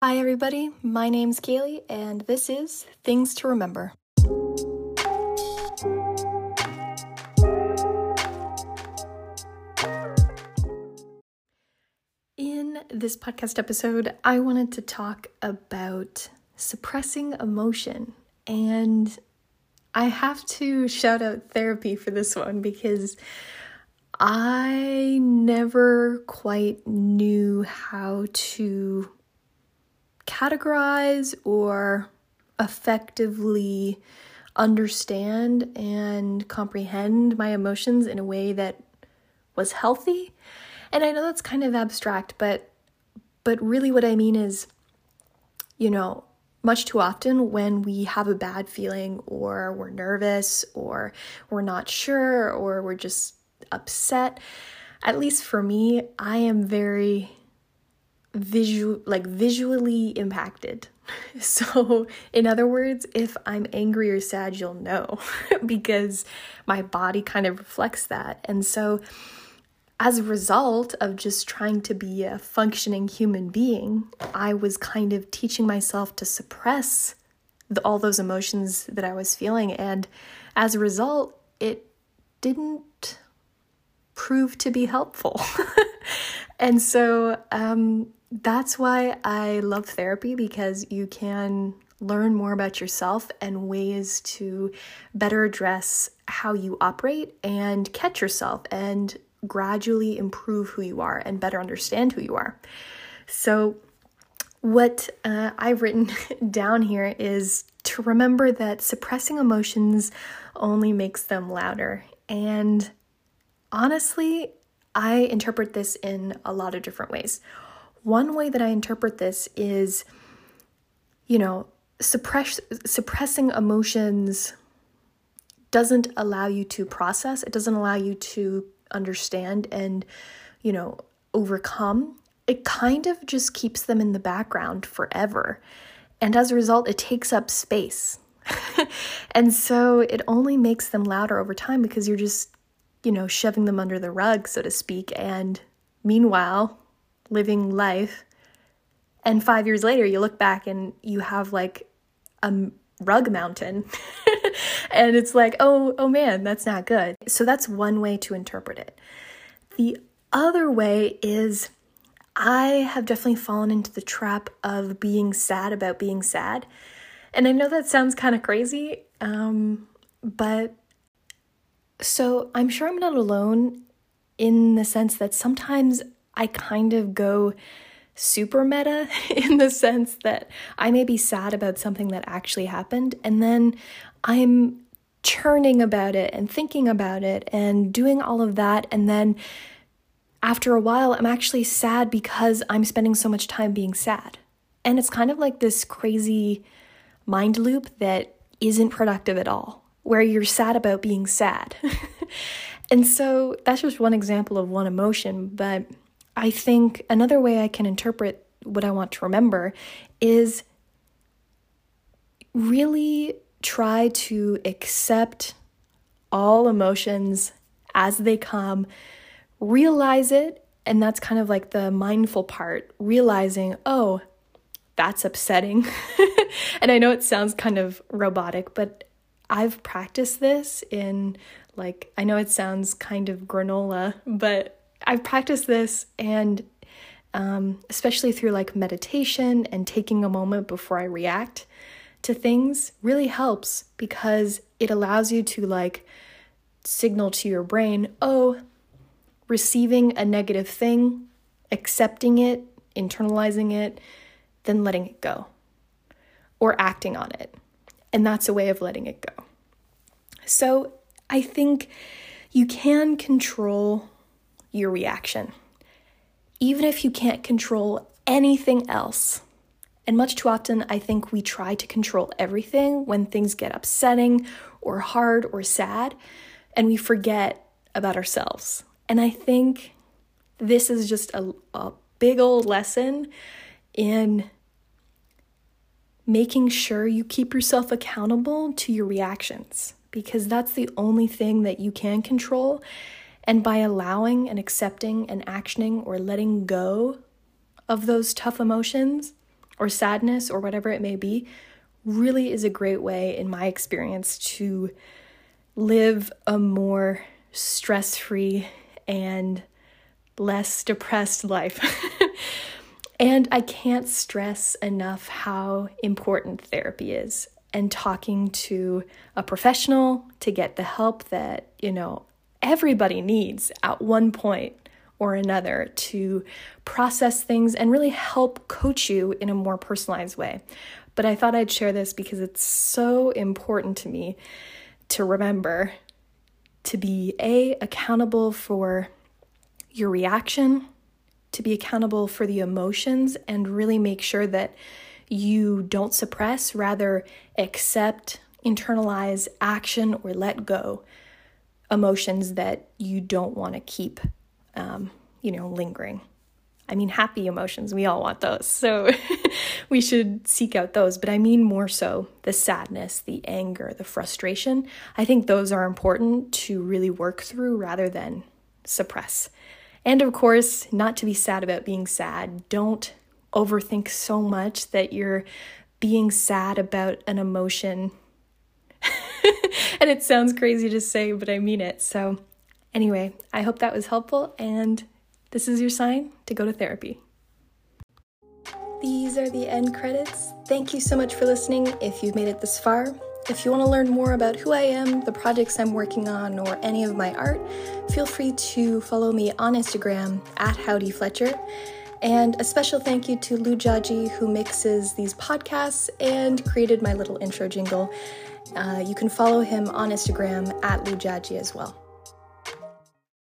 Hi, everybody. My name's Kaylee, and this is Things to Remember. In this podcast episode, I wanted to talk about suppressing emotion. And I have to shout out therapy for this one because I never quite knew how to categorize or effectively understand and comprehend my emotions in a way that was healthy. And I know that's kind of abstract, but but really what I mean is you know, much too often when we have a bad feeling or we're nervous or we're not sure or we're just upset, at least for me, I am very visual like visually impacted. So, in other words, if I'm angry or sad, you'll know because my body kind of reflects that. And so, as a result of just trying to be a functioning human being, I was kind of teaching myself to suppress the, all those emotions that I was feeling. And as a result, it didn't prove to be helpful. and so, um, that's why I love therapy because you can learn more about yourself and ways to better address how you operate and catch yourself and gradually improve who you are and better understand who you are. So, what uh, I've written down here is to remember that suppressing emotions only makes them louder. And honestly, I interpret this in a lot of different ways. One way that I interpret this is, you know, suppress suppressing emotions doesn't allow you to process. It doesn't allow you to understand and, you know, overcome. It kind of just keeps them in the background forever. And as a result, it takes up space. and so it only makes them louder over time because you're just, you know, shoving them under the rug, so to speak. And meanwhile, living life. And five years later, you look back and you have like a rug mountain. and it's like, oh, oh man, that's not good. So that's one way to interpret it. The other way is I have definitely fallen into the trap of being sad about being sad. And I know that sounds kind of crazy, um, but so I'm sure I'm not alone in the sense that sometimes I kind of go super meta in the sense that I may be sad about something that actually happened, and then I'm churning about it and thinking about it and doing all of that, and then after a while, I'm actually sad because I'm spending so much time being sad. And it's kind of like this crazy mind loop that isn't productive at all, where you're sad about being sad. and so that's just one example of one emotion, but I think another way I can interpret what I want to remember is really try to accept all emotions as they come, realize it, and that's kind of like the mindful part, realizing, oh, that's upsetting. and I know it sounds kind of robotic, but I've practiced this in like, I know it sounds kind of granola, but I've practiced this and um, especially through like meditation and taking a moment before I react to things really helps because it allows you to like signal to your brain, oh, receiving a negative thing, accepting it, internalizing it, then letting it go or acting on it. And that's a way of letting it go. So I think you can control your reaction. Even if you can't control anything else. And much too often, I think we try to control everything when things get upsetting or hard or sad, and we forget about ourselves. And I think this is just a, a big old lesson in making sure you keep yourself accountable to your reactions because that's the only thing that you can control. And by allowing and accepting and actioning or letting go of those tough emotions, or sadness or whatever it may be really is a great way, in my experience, to live a more stress free and less depressed life. and I can't stress enough how important therapy is and talking to a professional to get the help that, you know, everybody needs at one point or another to process things and really help coach you in a more personalized way. But I thought I'd share this because it's so important to me to remember to be A, accountable for your reaction, to be accountable for the emotions, and really make sure that you don't suppress, rather, accept, internalize, action, or let go emotions that you don't want to keep, um, you know, lingering. I mean, happy emotions, we all want those. So we should seek out those. But I mean more so the sadness, the anger, the frustration. I think those are important to really work through rather than suppress. And of course, not to be sad about being sad. Don't overthink so much that you're being sad about an emotion. and it sounds crazy to say, but I mean it. So, anyway, I hope that was helpful and this is your sign to go to therapy. These are the end credits. Thank you so much for listening if you've made it this far. If you want to learn more about who I am, the projects I'm working on, or any of my art, feel free to follow me on Instagram at Howdy Fletcher. And a special thank you to Lou Jaji, who mixes these podcasts and created my little intro jingle. Uh, you can follow him on Instagram at Lou Jaji as well.